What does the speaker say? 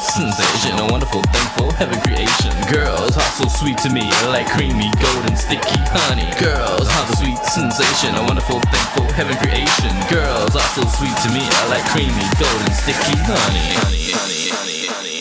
sensation, a wonderful, thankful heaven creation. Girls are so sweet to me, like creamy, golden, sticky honey. Girls are the sweet sensation, a wonderful, thankful heaven creation. Girls are so sweet to me, like creamy, golden, sticky honey. honey, honey, honey, honey.